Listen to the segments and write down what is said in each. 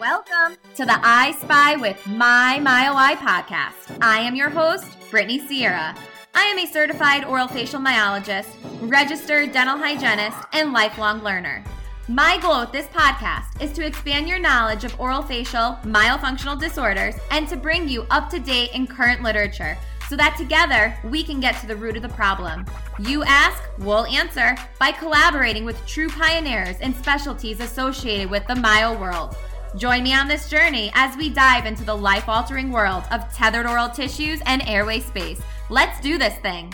Welcome to the I Spy with My MyOI podcast. I am your host, Brittany Sierra. I am a certified oral facial myologist, registered dental hygienist, and lifelong learner. My goal with this podcast is to expand your knowledge of oral facial myofunctional disorders and to bring you up to date in current literature so that together we can get to the root of the problem. You ask, we'll answer by collaborating with true pioneers and specialties associated with the myo world. Join me on this journey as we dive into the life altering world of tethered oral tissues and airway space. Let's do this thing.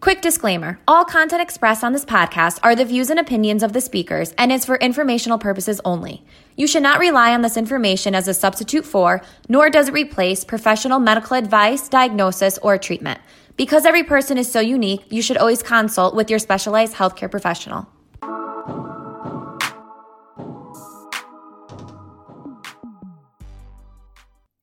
Quick disclaimer all content expressed on this podcast are the views and opinions of the speakers and is for informational purposes only. You should not rely on this information as a substitute for, nor does it replace, professional medical advice, diagnosis, or treatment. Because every person is so unique, you should always consult with your specialized healthcare professional.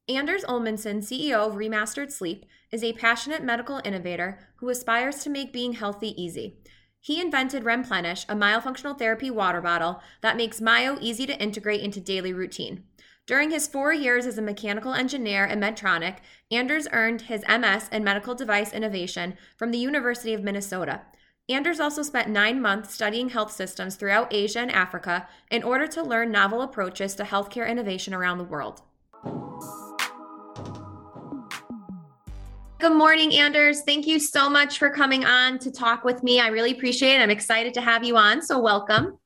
Anders Olmanson, CEO of Remastered Sleep, is a passionate medical innovator who aspires to make being healthy easy. He invented Remplenish, a myofunctional therapy water bottle that makes myo easy to integrate into daily routine. During his four years as a mechanical engineer at Medtronic, Anders earned his MS in medical device innovation from the University of Minnesota. Anders also spent nine months studying health systems throughout Asia and Africa in order to learn novel approaches to healthcare innovation around the world. Good morning, Anders. Thank you so much for coming on to talk with me. I really appreciate it. I'm excited to have you on. So, welcome.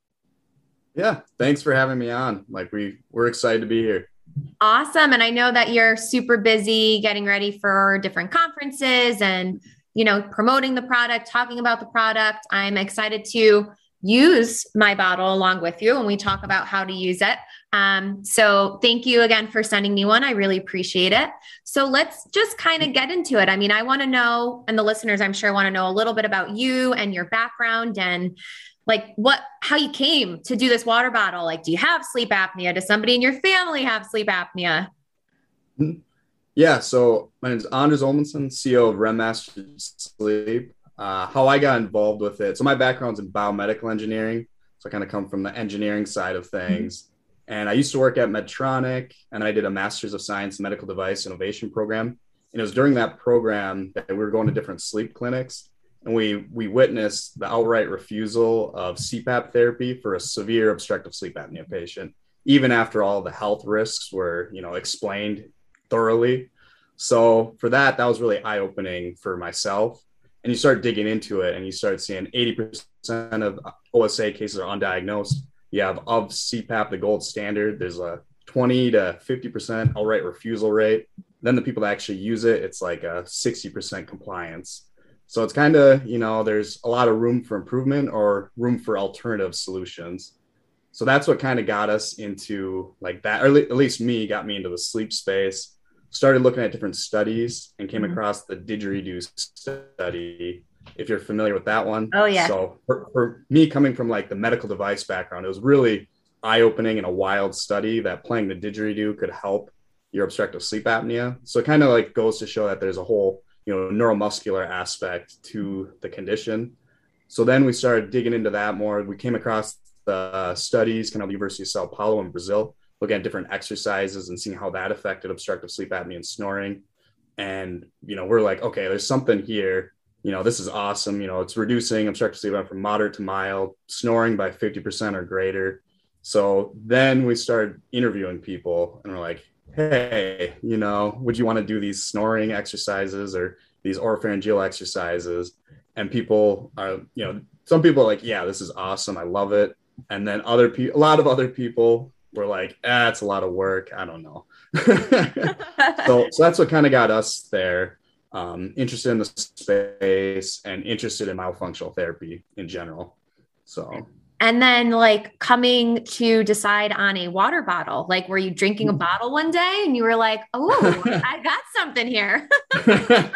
Yeah, thanks for having me on. Like we we're excited to be here. Awesome. And I know that you're super busy getting ready for different conferences and, you know, promoting the product, talking about the product. I'm excited to use my bottle along with you and we talk about how to use it. Um, so thank you again for sending me one. I really appreciate it. So let's just kind of get into it. I mean, I want to know, and the listeners, I'm sure, want to know a little bit about you and your background and like what how you came to do this water bottle. Like, do you have sleep apnea? Does somebody in your family have sleep apnea? Mm-hmm. Yeah, so my name is Anders olmanson CEO of Remastered Sleep. Uh, how I got involved with it. So my background's in biomedical engineering. So I kind of come from the engineering side of things. Mm-hmm. And I used to work at Medtronic and I did a master's of science medical device innovation program. And it was during that program that we were going to different sleep clinics and we we witnessed the outright refusal of CPAP therapy for a severe obstructive sleep apnea patient, even after all the health risks were, you know, explained thoroughly. So for that, that was really eye opening for myself. And you start digging into it and you start seeing 80% of OSA cases are undiagnosed you have of CPAP, the gold standard, there's a 20 to 50% outright refusal rate. Then the people that actually use it, it's like a 60% compliance. So it's kind of, you know, there's a lot of room for improvement or room for alternative solutions. So that's what kind of got us into like that, or at least me, got me into the sleep space. Started looking at different studies and came mm-hmm. across the didgeridoo study if you're familiar with that one. Oh yeah. So for, for me coming from like the medical device background, it was really eye opening and a wild study that playing the didgeridoo could help your obstructive sleep apnea. So it kind of like goes to show that there's a whole, you know, neuromuscular aspect to the condition. So then we started digging into that more. We came across the studies, kind of University of Sao Paulo in Brazil, looking at different exercises and seeing how that affected obstructive sleep apnea and snoring. And, you know, we're like, okay, there's something here you know, this is awesome. You know, it's reducing obstructive sleep apnea from moderate to mild, snoring by 50% or greater. So then we started interviewing people and we're like, hey, you know, would you want to do these snoring exercises or these oropharyngeal exercises? And people are, you know, some people are like, yeah, this is awesome. I love it. And then other people, a lot of other people were like, ah, it's a lot of work. I don't know. so, so that's what kind of got us there um, interested in the space and interested in myofunctional therapy in general. So, and then like coming to decide on a water bottle, like were you drinking a mm. bottle one day and you were like, oh, I got something here?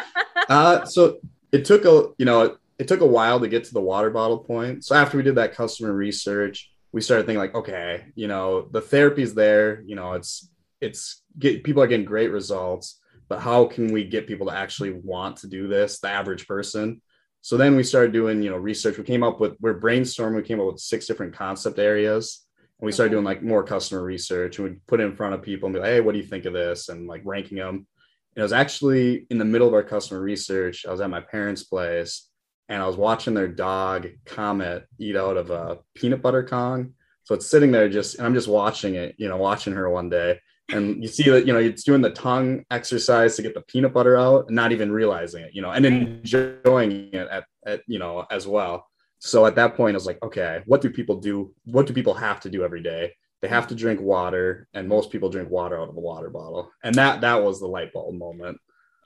uh, so it took a, you know, it took a while to get to the water bottle point. So after we did that customer research, we started thinking like, okay, you know, the therapy's there, you know, it's, it's get people are getting great results but how can we get people to actually want to do this the average person So then we started doing, you know, research. We came up with we're brainstorming. We came up with six different concept areas, and we started Okay. doing like more customer research. And we put it in front of people and be like, hey, what do you think of this? And like ranking them. And it was actually in the middle of our customer research. I was at my parents' place, and I was watching their dog Comet eat out of a peanut butter Kong. So it's sitting there just, and I'm just watching it, you know, watching her one day. And you see that, you know, it's doing the tongue exercise to get the peanut butter out and not even realizing it, you know, and enjoying it at, at, you know, as well. So at that point, I was like, okay, what do people do? What do people have to do every day? They have to drink water, and most people drink water out of a water bottle. And that that was the light bulb moment.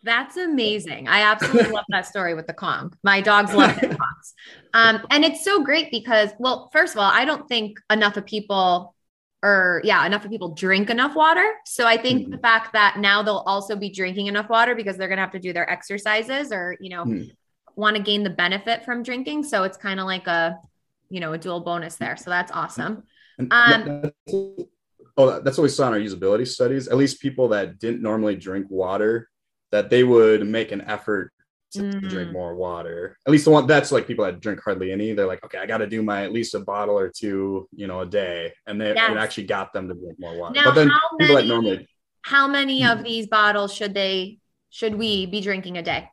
That's amazing. I absolutely love that story with the Kong. My dogs love their Kongs. Um, and it's so great because, well, first of all, I don't think enough of people or yeah, enough of people drink enough water. So I think the fact that now they'll also be drinking enough water because they're gonna have to do their exercises or you know, Mm. want to gain the benefit from drinking. So it's kind of like a you know, a dual bonus there. So that's awesome. And Um, that's, oh, that's what we saw in our usability studies. At least people that didn't normally drink water, that they would make an effort to Mm. drink more water. At least the one that's like people that drink hardly any. They're like, okay, I got to do my at least a bottle or two, you know, a day, and they Yes. it actually got them to drink more water. Now, but then how people that many- normally How many Hmm. of these bottles should they should we be drinking a day?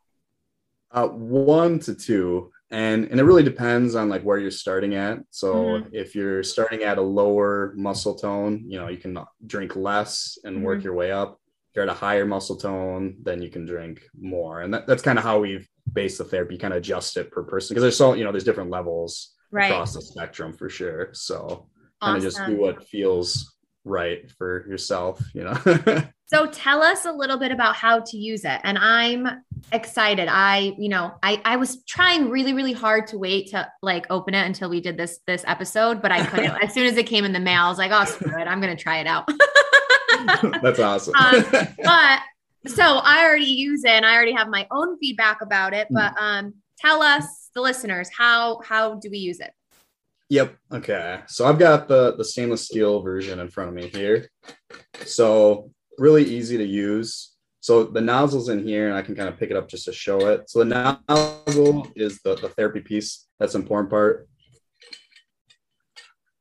Uh, one to two, and and it really depends on like where you're starting at. So Mhm. if you're starting at a lower muscle tone, you know you can drink less and work Mhm. your way up. You're at a higher muscle tone, then you can drink more, and that, that's kind of how we've based the therapy, kind of adjust it per person because there's so you know there's different levels Right. across the spectrum for sure. So kind of just do what feels right for yourself, you know. So tell us a little bit about how to use it. And I'm excited. I, you know, I I was trying really really hard to wait to like open it until we did this this episode, but I couldn't. as soon as it came in the mail, I was like, "Oh, screw it. I'm going to try it out." that's awesome. Um, but so I already use it and I already have my own feedback about it, but um tell us the listeners how how do we use it? Yep. Okay. So I've got the the stainless steel version in front of me here. So really easy to use. So the nozzle's in here, and I can kind of pick it up just to show it. So the nozzle is the, the therapy piece. That's the important part.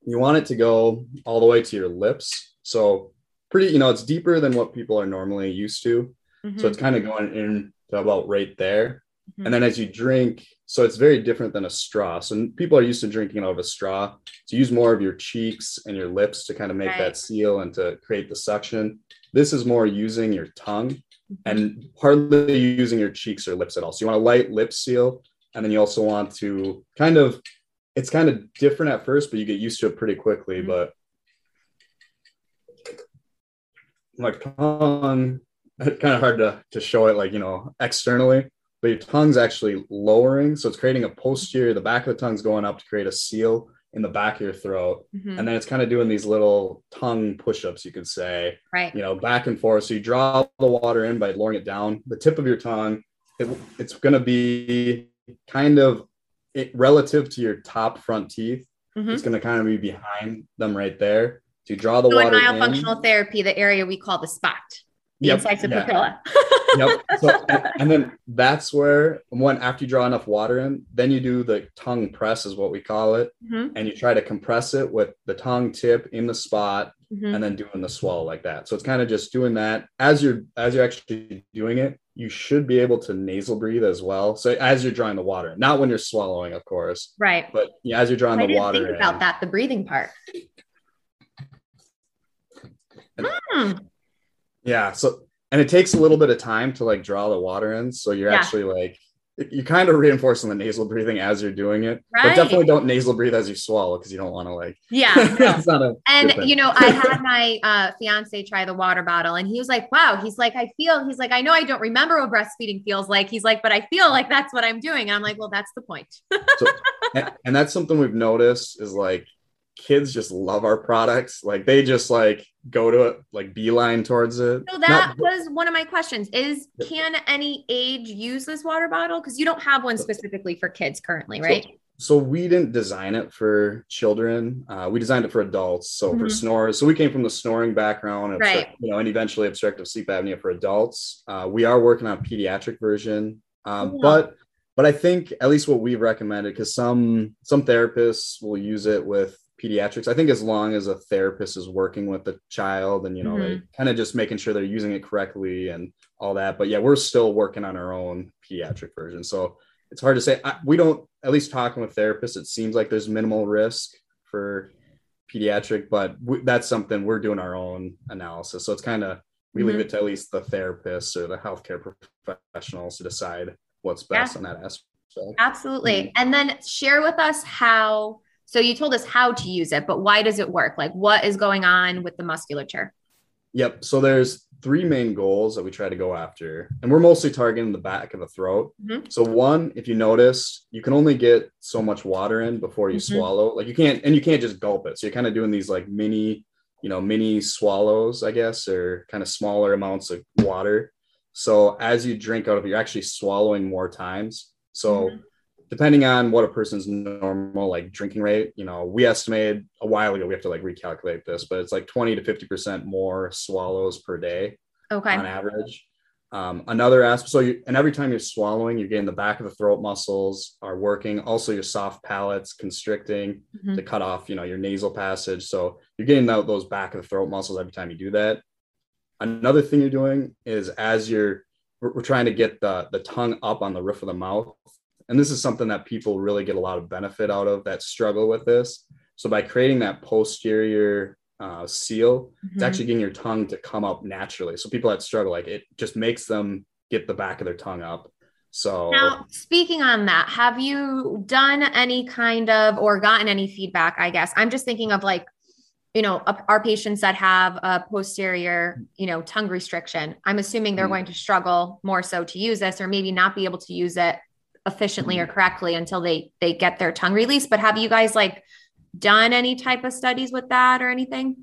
You want it to go all the way to your lips. So pretty, you know, it's deeper than what people are normally used to. So it's kind of going in to about right there. Mhm. And then as you drink, so it's very different than a straw. So people are used to drinking out of a straw. To use more of your cheeks and your lips to kind of make Right. that seal and to create the suction. This is more using your tongue Mhm. and hardly using your cheeks or lips at all. So you want a light lip seal, and then you also want to kind of it's kind of different at first, but you get used to it pretty quickly. Mhm. But my tongue, kind of hard to, to show it like you know externally, but your tongue's actually lowering, so it's creating a posterior. The back of the tongue's going up to create a seal in the back of your throat, Mhm. and then it's kind of doing these little tongue push-ups, you could say, right. you know, back and forth. So you draw the water in by lowering it down. The tip of your tongue, it, it's going to be kind of it, relative to your top front teeth. Mhm. It's going to kind of be behind them right there. You draw the So in water in. myofunctional therapy, the area we call the spot, the Yep, of yeah. papilla. yep. So, and, and then that's where when after you draw enough water in, then you do the tongue press, is what we call it, Mhm, and you try to compress it with the tongue tip in the spot, mhm. and then doing the swallow like that. So it's kind of just doing that as you're as you're actually doing it. You should be able to nasal breathe as well. So as you're drawing the water, not when you're swallowing, of course, Right. but yeah, as you're drawing I the didn't water. think in. about that, the breathing part. Hmm. Yeah. So and it takes a little bit of time to like draw the water in. So you're Yeah. actually like you're kind of reinforcing the nasal breathing as you're doing it. Right. But definitely don't nasal breathe as you swallow because you don't want to like Yeah. no. it's not a And you know, I had my uh, fiance try the water bottle, and he was like, "Wow." He's like, "I feel." He's like, "I know I don't remember what breastfeeding feels like." He's like, "But I feel like that's what I'm doing." And I'm like, "Well, that's the point." so, and, and that's something we've noticed is like kids just love our products. Like they just like go to it, like beeline towards it. So Not- that was one of my questions: Is can any age use this water bottle? Because you don't have one specifically for kids currently, right? so we didn't design it for children. Uh, we designed it for adults. So for Mhm. snorers, so we came from the snoring background, Right. you know, and eventually obstructive sleep apnea for adults. Uh, we are working on a pediatric version, um, Cool. but but I think at least what we've recommended, because some some therapists will use it with pediatrics. I think as long as a therapist is working with the child and you know mm-hmm. they kind of just making sure they're using it correctly and all that. But yeah, we're still working on our own pediatric version, so it's hard to say. I, we don't at least talking with therapists. It seems like there's minimal risk for pediatric, but that's something we're doing our own analysis. So it's kind of we mm-hmm. leave it to at least the therapists or the healthcare professionals to decide what's best yeah. on that aspect. Absolutely. Mm-hmm. And then share with us how. So you told us how to use it, but why does it work? Like what is going on with the musculature? Yep. So there's three main goals that we try to go after, and we're mostly targeting the back of the throat. Mm-hmm. So one, if you notice, you can only get so much water in before you mm-hmm. swallow. Like you can't, and you can't just gulp it. So you're kind of doing these like mini, you know, mini swallows, I guess, or kind of smaller amounts of water. So as you drink out of it, you're actually swallowing more times. So mm-hmm depending on what a person's normal like drinking rate, you know, we estimated a while ago we have to like recalculate this, but it's like 20 to 50 percent more swallows per day. Okay. On average. Um, another aspect, so you, and every time you're swallowing, you're getting the back of the throat muscles are working. Also, your soft palate's constricting mm-hmm. to cut off, you know, your nasal passage. So you're getting out those back of the throat muscles every time you do that. Another thing you're doing is as you're, we're, we're trying to get the the tongue up on the roof of the mouth and this is something that people really get a lot of benefit out of that struggle with this. So by creating that posterior uh, seal, mm-hmm. it's actually getting your tongue to come up naturally. So people that struggle, like it just makes them get the back of their tongue up. So now, speaking on that, have you done any kind of or gotten any feedback? I guess I'm just thinking of like, you know, our patients that have a posterior, you know, tongue restriction. I'm assuming they're mm-hmm. going to struggle more so to use this, or maybe not be able to use it efficiently or correctly until they they get their tongue release but have you guys like done any type of studies with that or anything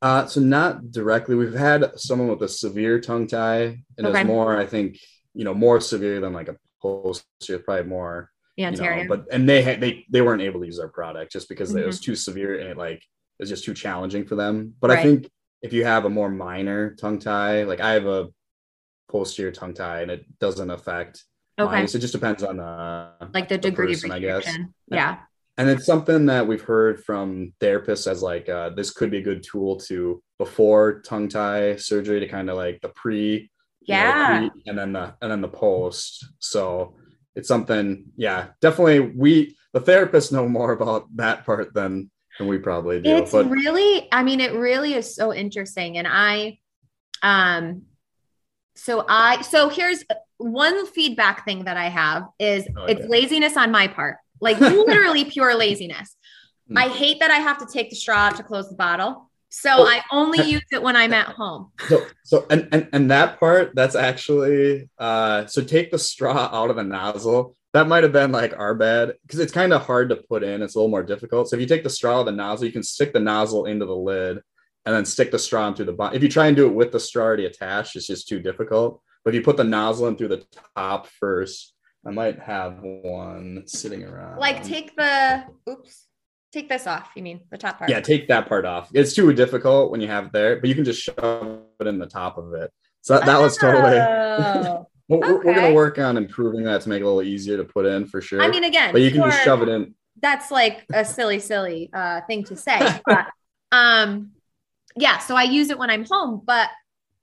uh so not directly we've had someone with a severe tongue tie and okay. it's more i think you know more severe than like a posterior probably more yeah, you know, but and they had they they weren't able to use our product just because mm-hmm. it was too severe and it like it was just too challenging for them but right. i think if you have a more minor tongue tie like i have a posterior tongue tie and it doesn't affect Okay. So it just depends on the like the degree person, of restriction. I guess. Yeah. And it's something that we've heard from therapists as like uh, this could be a good tool to before tongue tie surgery to kind of like the pre, yeah, know, the pre, and then the and then the post. So it's something, yeah, definitely. We the therapists know more about that part than than we probably do. It's but, really, I mean, it really is so interesting, and I, um, so I so here's one feedback thing that I have is oh, it's laziness on my part, like literally pure laziness. Mm. I hate that I have to take the straw to close the bottle. So oh. I only use it when I'm at home. So, so and, and and that part, that's actually uh so take the straw out of the nozzle. That might have been like our bad because it's kind of hard to put in. It's a little more difficult. So if you take the straw out of the nozzle, you can stick the nozzle into the lid and then stick the straw in through the bottom. If you try and do it with the straw already attached, it's just too difficult. But if you put the nozzle in through the top first, I might have one sitting around. Like take the oops, take this off. You mean the top part? Yeah, take that part off. It's too difficult when you have it there, but you can just shove it in the top of it. So that, that oh. was totally. Oh, we're, okay. we're, gonna work on improving that to make it a little easier to put in for sure. I mean, again, but you can just shove it in. That's like a silly, silly uh, thing to say, but um, yeah. So I use it when I'm home, but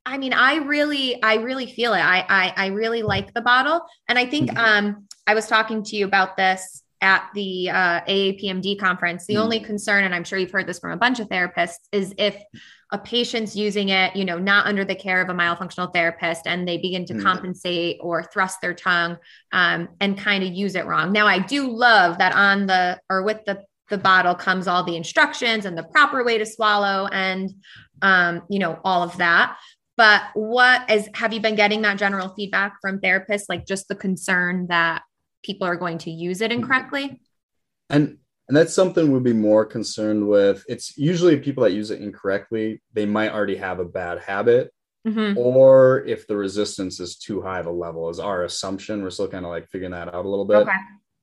I mean, I really, I really feel it. I, I, I really like the bottle, and I think, mm-hmm. um, I was talking to you about this at the uh, AAPMD conference. The mm. only concern, and I'm sure you've heard this from a bunch of therapists, is if a patient's using it, you know, not under the care of a myofunctional therapist, and they begin to mm. compensate or thrust their tongue um, and kind of use it wrong. Now, I do love that on the or with the the bottle comes all the instructions and the proper way to swallow and um, you know all of that but what is have you been getting that general feedback from therapists like just the concern that people are going to use it incorrectly? And and that's something we'd be more concerned with. It's usually people that use it incorrectly they might already have a bad habit mm-hmm. or if the resistance is too high of a level is our assumption. We're still kind of like figuring that out a little bit. Okay.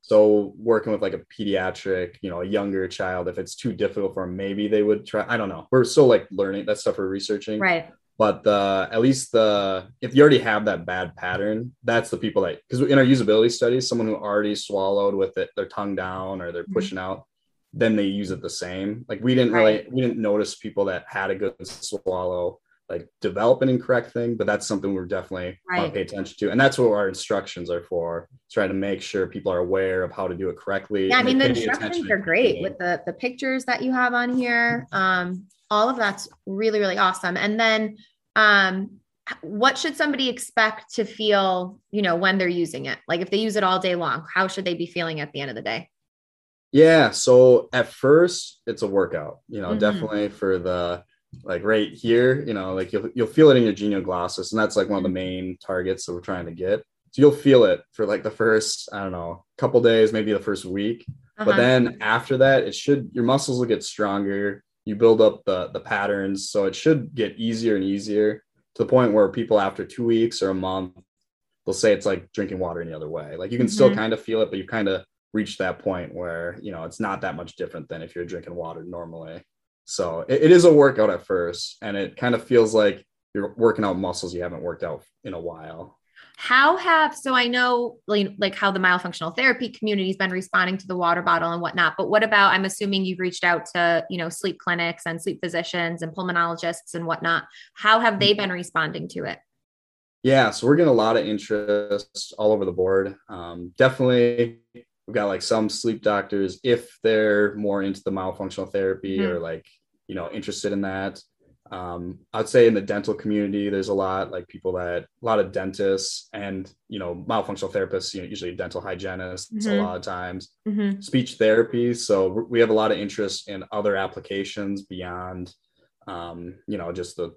so working with like a pediatric you know a younger child if it's too difficult for them maybe they would try i don't know. We're still like learning that stuff we're researching. Right but the at least the if you already have that bad pattern that's the people that because in our usability studies someone who already swallowed with it their tongue down or they're Mhm. pushing out then they use it the same like we didn't Right. really we didn't notice people that had a good swallow like develop an incorrect thing but that's something we're definitely want to pay attention to and that's what our instructions are for trying to make sure people are aware of how to do it correctly Yeah, I mean the instructions are great with the the pictures that you have on here. Um, all of that's really really awesome. And then, um, what should somebody expect to feel? You know, when they're using it, like if they use it all day long, how should they be feeling at the end of the day? Yeah. So at first, it's a workout. You know, Mhm. definitely for the like right here. You know, like you'll you'll feel it in your genioglossus, and that's like one of the main targets that we're trying to get. So you'll feel it for like the first I don't know couple days, maybe the first week, but Uh-huh. then after that, it should your muscles will get stronger. You build up the the patterns, so it should get easier and easier to the point where people after two weeks or a month, they'll say it's like drinking water any other way. Like you can still Mhm. kind of feel it, but you've kind of reach that point where you know it's not that much different than if you're drinking water normally. So it, it is a workout at first, and it kind of feels like you're working out muscles you haven't worked out in a while. How have so I know like, how the myofunctional therapy community has been responding to the water bottle and whatnot, but what about I'm assuming you've reached out to you know sleep clinics and sleep physicians and pulmonologists and whatnot. How have they been responding to it? Yeah, so we're getting a lot of interest all over the board. Um, definitely, we've got like some sleep doctors if they're more into the myofunctional therapy Mhm. or like you know interested in that. Um, I'd say in the dental community, there's a lot like people that a lot of dentists and you know myofunctional therapists, you know, usually dental hygienists Mhm. a lot of times Mm-hmm. speech therapy. So we have a lot of interest in other applications beyond, um, you know, just the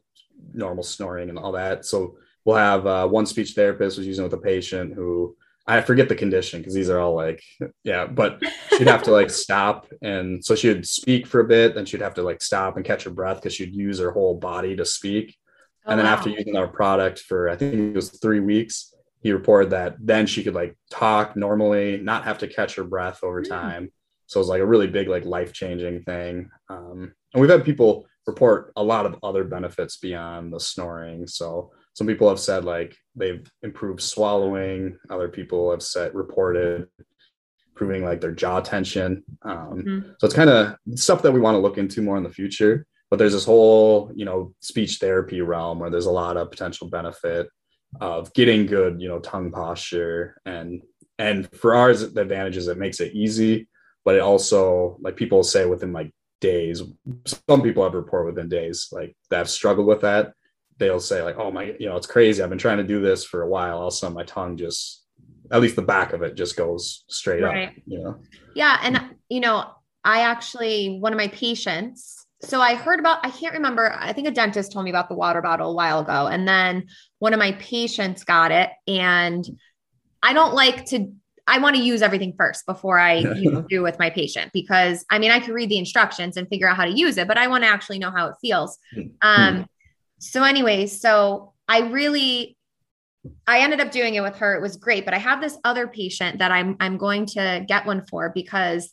normal snoring and all that. So we'll have uh, one speech therapist who's using it with a patient who I forget the condition because these are all like, yeah, but she'd have to like stop. And so she would speak for a bit, then she'd have to like stop and catch her breath because she'd use her whole body to speak. Oh, and then after using our product for I think it was three weeks, he reported that then she could like talk normally, not have to catch her breath over Mm. time. So it was like a really big, like life changing thing. Um, and we've had people report a lot of other benefits beyond the snoring. So some people have said like they've improved swallowing. Other people have said reported improving like their jaw tension. Um, Mhm. so it's kind of stuff that we want to look into more in the future. But there's this whole, you know, speech therapy realm where there's a lot of potential benefit of getting good, you know, tongue posture and and for ours the advantage is it makes it easy, but it also like people say within like days. Some people have report within days like that have struggled with that. They'll say like, oh my, you know, it's crazy. I've been trying to do this for a while. All of a sudden my tongue just at least the back of it just goes straight Right. up. You know. Yeah. And, you know, I actually, one of my patients, so I heard about, I can't remember, I think a dentist told me about the water bottle a while ago. And then one of my patients got it. And I don't like to, I want to use everything first before I you know, do with my patient because I mean, I could read the instructions and figure out how to use it, but I want to actually know how it feels. Um, so, anyways, so I really, I ended up doing it with her. It was great, but I have this other patient that I'm I'm going to get one for because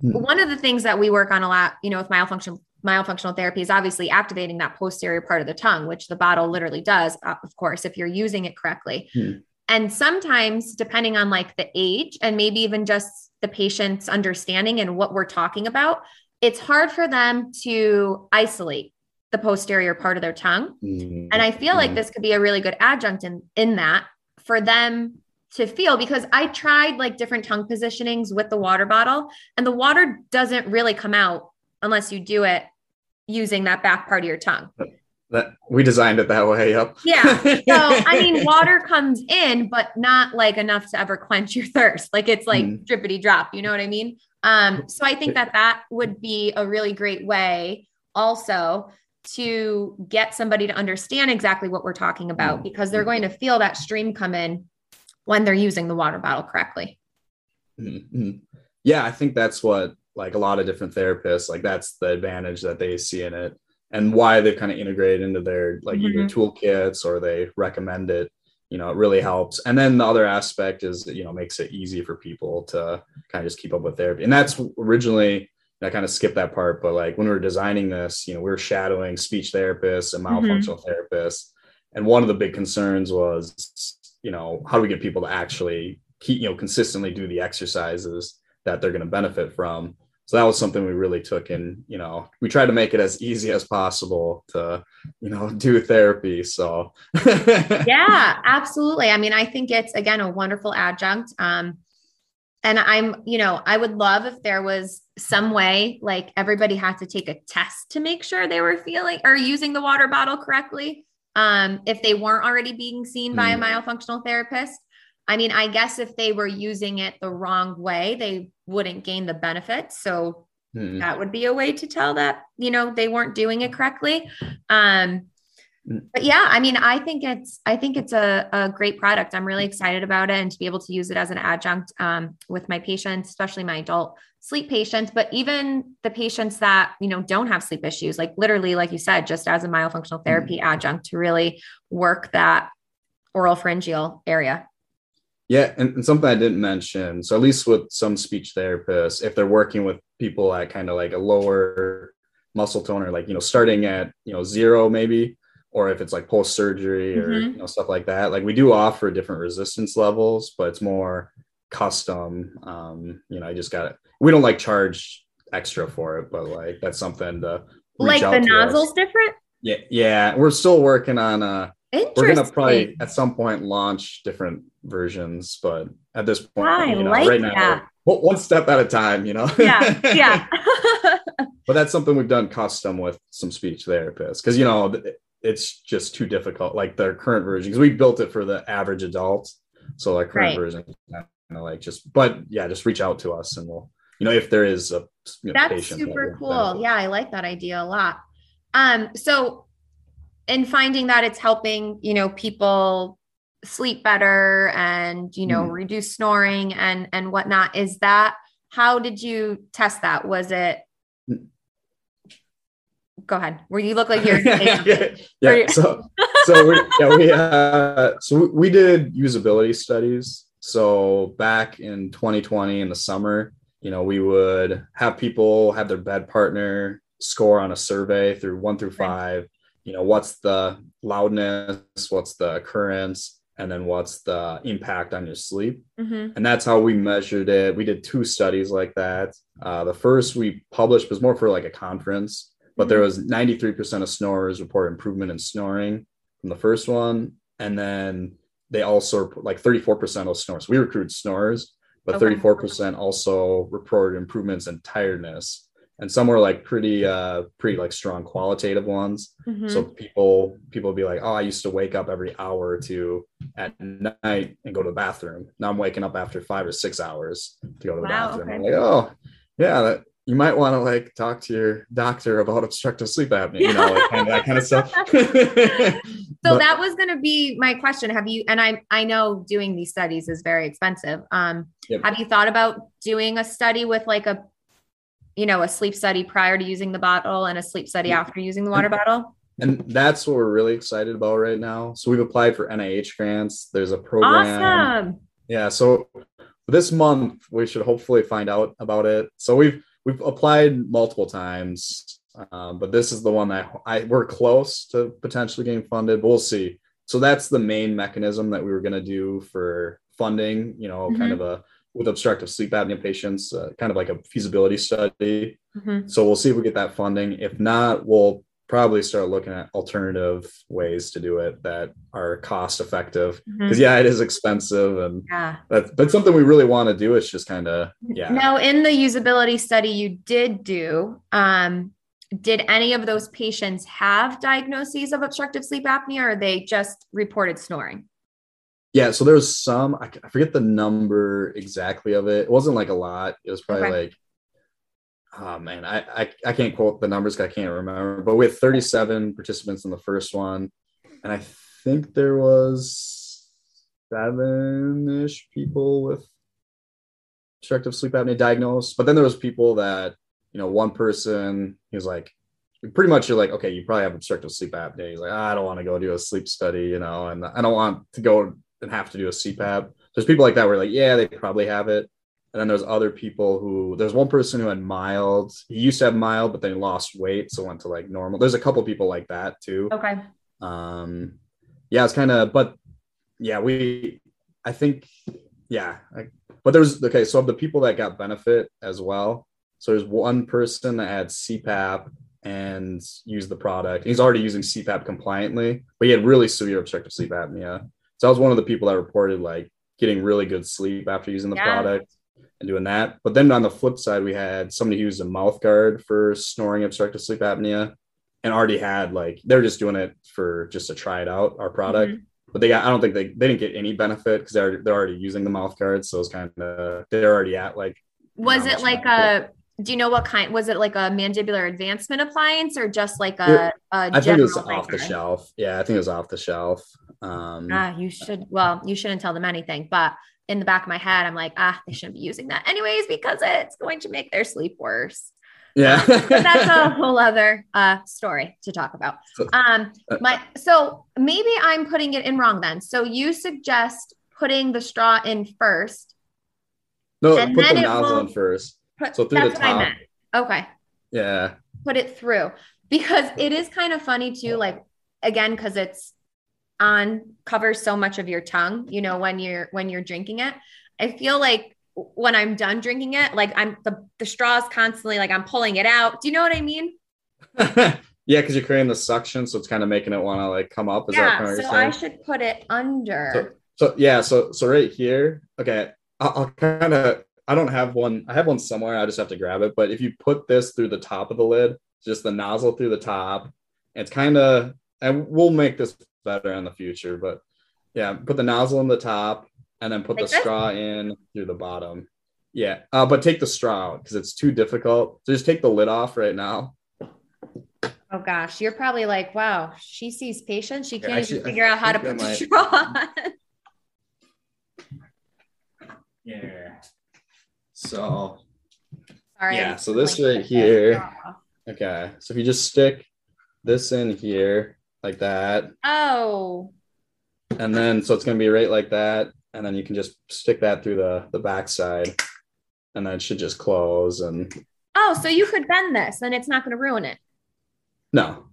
one of the things that we work on a lot, you know, with myofunction myofunctional therapy is obviously activating that posterior part of the tongue, which the bottle literally does, uh, of course, if you're using it correctly. Hmm. And sometimes, depending on like the age and maybe even just the patient's understanding and what we're talking about, it's hard for them to isolate the posterior part of their tongue. Mm, And I feel like Mhm. this could be a really good adjunct in in that for them to feel because I tried like different tongue positionings with the water bottle and the water doesn't really come out unless you do it using that back part of your tongue. that we designed it that way. Yep. Yeah. So I mean water comes in but not like enough to ever quench your thirst. Like it's like Mhm. drippity drop, you know what I mean? Um so I think that that would be a really great way also to get somebody to understand exactly what we're talking about because they're going to feel that stream come in when they're using the water bottle correctly. Mhm. Yeah, I think that's what like a lot of different therapists like that's the advantage that they see in it and why they've kind of integrated into their like either toolkits or they recommend it. You know, it really helps. And then the other aspect is you know makes it easy for people to kind of just keep up with therapy. And that's originally I kind of skipped that part, but like when we were designing this, you know, we were shadowing speech therapists and myofunctional mm-hmm. therapists. And one of the big concerns was, you know, how do we get people to actually keep, you know, consistently do the exercises that they're going to benefit from? So that was something we really took in, you know, we tried to make it as easy as possible to, you know, do therapy. So yeah, absolutely. I mean, I think it's again a wonderful adjunct. Um, and I'm, you know, I would love if there was some way like everybody had to take a test to make sure they were feeling or using the water bottle correctly. Um, if they weren't already being seen by a hmm. myofunctional therapist. I mean, I guess if they were using it the wrong way, they wouldn't gain the benefits. So mm that would be a way to tell that, you know, they weren't doing it correctly. Um, but yeah, I mean, I think it's I think it's a, a great product. I'm really excited about it and to be able to use it as an adjunct um, with my patients, especially my adult sleep patients, but even the patients that you know don't have sleep issues, like literally, like you said, just as a myofunctional mm. therapy mm adjunct to really work that oral pharyngeal area. Yeah, and, and, something I didn't mention. So at least with some speech therapists, if they're working with people at kind of like a lower muscle tone or like you know starting at you know zero maybe or if it's like post surgery or mm-hmm. you know stuff like that. Like we do offer different resistance levels, but it's more custom. Um, you know, I just got it. We don't like charge extra for it, but like that's something to like the nozzles us. different. Yeah, yeah. We're still working on uh we're gonna probably at some point launch different versions, but at this point, I you know, like right that. now, one step at a time, you know. Yeah, yeah. but that's something we've done custom with some speech therapists because you know it's just too difficult. Like their current version, because we built it for the average adult, so like current right. version, kind of like just. But yeah, just reach out to us, and we'll, you know, if there is a you know, that's super that cool. Benefit. Yeah, I like that idea a lot. Um, so in finding that it's helping, you know, people sleep better and you know mm. reduce snoring and and whatnot is that how did you test that was it go ahead. Where you look like you're yeah, yeah. so so we yeah we uh, so we did usability studies. So back in 2020 in the summer, you know, we would have people have their bed partner score on a survey through one through five. Right. You know, what's the loudness, what's the occurrence, and then what's the impact on your sleep mm-hmm. and that's how we measured it we did two studies like that uh, the first we published was more for like a conference but there was 93% of snorers report improvement in snoring from the first one. And then they also like 34% of snorers. We recruit snorers, but okay. 34% also reported improvements in tiredness. And some were like pretty, uh, pretty like strong qualitative ones. Mm-hmm. So people, people be like, oh, I used to wake up every hour or two at night and go to the bathroom. Now I'm waking up after five or six hours to go to the wow, bathroom. Okay. I'm like, oh, yeah, that, you might want to like talk to your doctor about obstructive sleep apnea, you know, like kind of that kind of stuff. so but, that was going to be my question. Have you, and I, I know doing these studies is very expensive. Um, yep. have you thought about doing a study with like a, you know, a sleep study prior to using the bottle and a sleep study after using the water bottle? And that's what we're really excited about right now. So we've applied for NIH grants. There's a program. Awesome. Yeah. So this month we should hopefully find out about it. So we've, we've applied multiple times, um, but this is the one that I we're close to potentially getting funded, but we'll see. So that's the main mechanism that we were going to do for funding. You know, mm-hmm. kind of a with obstructive sleep apnea patients, uh, kind of like a feasibility study. Mm-hmm. So we'll see if we get that funding. If not, we'll probably start looking at alternative ways to do it that are cost effective because mm-hmm. yeah it is expensive and yeah. but but something we really want to do is just kind of yeah. Now in the usability study you did do um did any of those patients have diagnoses of obstructive sleep apnea or they just reported snoring? Yeah so there was some i forget the number exactly of it. It wasn't like a lot. It was probably okay. like Um, oh man, I, I, I can't quote the numbers I can't remember, but we had 37 participants in the first one, and I think there was seven-ish people with obstructive sleep apnea diagnosed. But then there was people that, you know, one person he was like, pretty much you're like, okay, you probably have obstructive sleep apnea. He's like, I don't want to go do a sleep study, you know, and I don't want to go and have to do a CPAP. There's people like that where like, yeah, they probably have it. And then there's other people who there's one person who had mild. He used to have mild, but then he lost weight, so went to like normal. There's a couple people like that too. Okay. Um, yeah, it's kind of, but yeah, we, I think, yeah, I, but there's okay. So of the people that got benefit as well, so there's one person that had CPAP and used the product. He's already using CPAP compliantly, but he had really severe obstructive sleep apnea. So I was one of the people that reported like getting really good sleep after using the yeah. product and doing that. But then on the flip side, we had somebody who used a mouth guard for snoring obstructive sleep apnea and already had like they're just doing it for just to try it out, our product. Mm-hmm. But they got I don't think they, they didn't get any benefit because they're they're already using the mouth guard. So it's kind of they're already at like was it like a do you know what kind was it like a mandibular advancement appliance or just like a, a I think it was off the shelf. Yeah, I think it was off the shelf. Um, ah, you should. Well, you shouldn't tell them anything, but in the back of my head, I'm like, ah, they shouldn't be using that anyways because it's going to make their sleep worse. Yeah, um, but that's a whole other uh, story to talk about. Um, uh, my so maybe I'm putting it in wrong then. So you suggest putting the straw in first. No, put the nozzle in first. Put, so through the top. Okay. Yeah. Put it through because it is kind of funny too. Like again, because it's on covers so much of your tongue, you know, when you're when you're drinking it. I feel like when I'm done drinking it, like I'm the the straw is constantly like I'm pulling it out. Do you know what I mean? yeah, because you're creating the suction, so it's kind of making it want to like come up. Is yeah, that so I should put it under. So, so yeah, so so right here, okay, I'll, I'll kind of I don't have one. I have one somewhere. I just have to grab it. But if you put this through the top of the lid, just the nozzle through the top, it's kind of and we'll make this better in the future. But yeah, put the nozzle in the top and then put like the this? straw in through the bottom. Yeah, uh, but take the straw out because it's too difficult. So just take the lid off right now. Oh gosh, you're probably like, wow, she sees patients. She can't yeah, actually, even figure out how to put the straw on. yeah. So Sorry, yeah, so this like right here. Okay, so if you just stick this in here like that. Oh. And then so it's gonna be right like that, and then you can just stick that through the the back side, and then it should just close and. Oh, so you could bend this, and it's not gonna ruin it. No.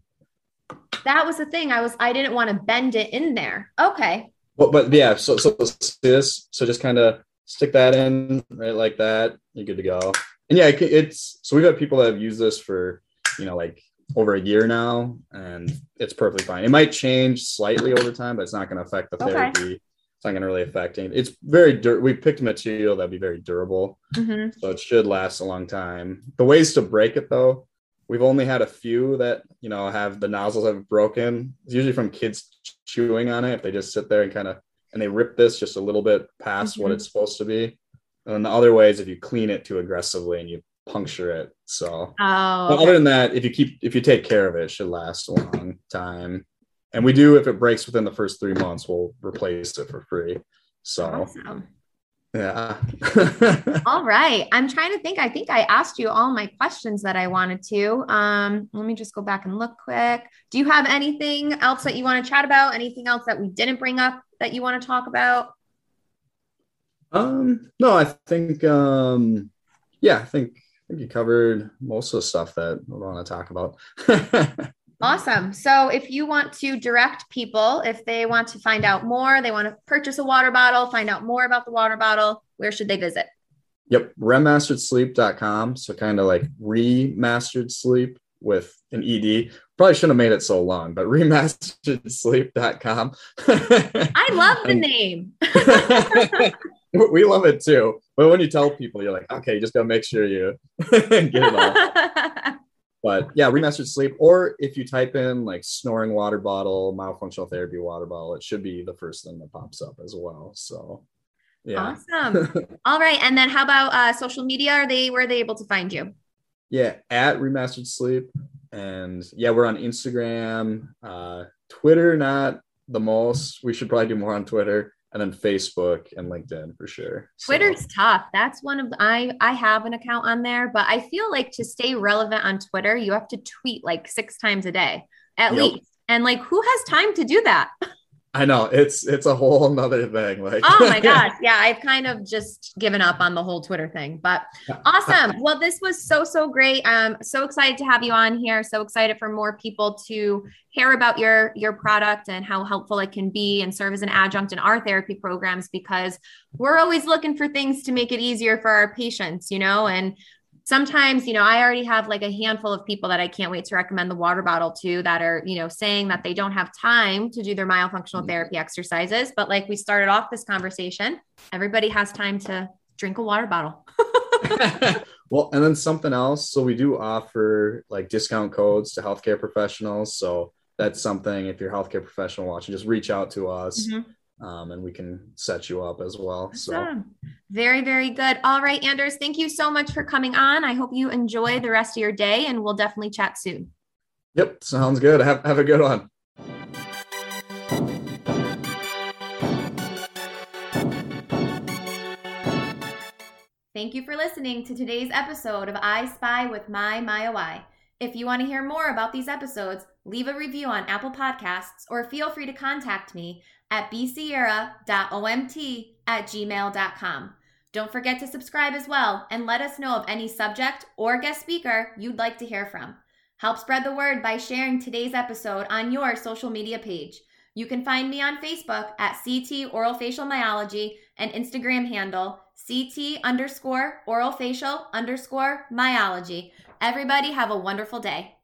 That was the thing. I was I didn't want to bend it in there. Okay. Well, but yeah, so so see this so just kind of stick that in right like that. You're good to go. And yeah, it's so we've had people that have used this for you know like over a year now, and it's perfectly fine. It might change slightly over time, but it's not going to affect the therapy. Okay. It's not going to really affect anything. It's very dur- we picked material that'd be very durable, mm-hmm. so it should last a long time. The ways to break it though, we've only had a few that you know have the nozzles have broken. It's usually from kids chewing on it if they just sit there and kind of and they rip this just a little bit past mm-hmm. what it's supposed to be. And the other way is if you clean it too aggressively and you puncture it. So, oh, okay. other than that, if you keep if you take care of it, it should last a long time. And we do if it breaks within the first three months, we'll replace it for free. So. Awesome. Yeah. all right. I'm trying to think. I think I asked you all my questions that I wanted to. Um, let me just go back and look quick. Do you have anything else that you want to chat about? Anything else that we didn't bring up that you want to talk about? Um, no, I think um yeah, I think I think you covered most of the stuff that we want to talk about. awesome. So if you want to direct people, if they want to find out more, they want to purchase a water bottle, find out more about the water bottle, where should they visit? Yep, remasteredsleep.com. So kind of like remastered sleep with an ED. Probably shouldn't have made it so long, but remasteredsleep.com. I love the name. we love it too. But when you tell people, you're like, okay, you just gotta make sure you get it all. but yeah, remastered sleep. Or if you type in like snoring water bottle, myofunctional therapy water bottle, it should be the first thing that pops up as well. So yeah. Awesome. all right. And then how about uh, social media? Are they where are they able to find you? Yeah, at remastered sleep. And yeah, we're on Instagram, uh, Twitter, not the most. We should probably do more on Twitter and then Facebook and LinkedIn for sure. Twitter's so. tough. That's one of the, I I have an account on there, but I feel like to stay relevant on Twitter, you have to tweet like six times a day at yep. least. And like who has time to do that? I know it's it's a whole nother thing. Like, oh my gosh, yeah, I've kind of just given up on the whole Twitter thing. But awesome. Well, this was so so great. I'm so excited to have you on here. So excited for more people to hear about your your product and how helpful it can be and serve as an adjunct in our therapy programs because we're always looking for things to make it easier for our patients, you know, and sometimes, you know, I already have like a handful of people that I can't wait to recommend the water bottle to that are, you know, saying that they don't have time to do their myofunctional mm-hmm. therapy exercises. But like we started off this conversation, everybody has time to drink a water bottle. well, and then something else. So we do offer like discount codes to healthcare professionals. So that's something if you're a healthcare professional watching, just reach out to us. Mm-hmm um, and we can set you up as well. So very, very good. All right, Anders, thank you so much for coming on. I hope you enjoy the rest of your day, and we'll definitely chat soon. Yep, sounds good. Have have a good one. Thank you for listening to today's episode of I Spy with My MyOI. If you want to hear more about these episodes, leave a review on Apple Podcasts or feel free to contact me at bsierra.omt at gmail.com. Don't forget to subscribe as well and let us know of any subject or guest speaker you'd like to hear from. Help spread the word by sharing today's episode on your social media page. You can find me on Facebook at CT Oral Facial Myology and Instagram handle CT underscore oral facial underscore myology. Everybody have a wonderful day.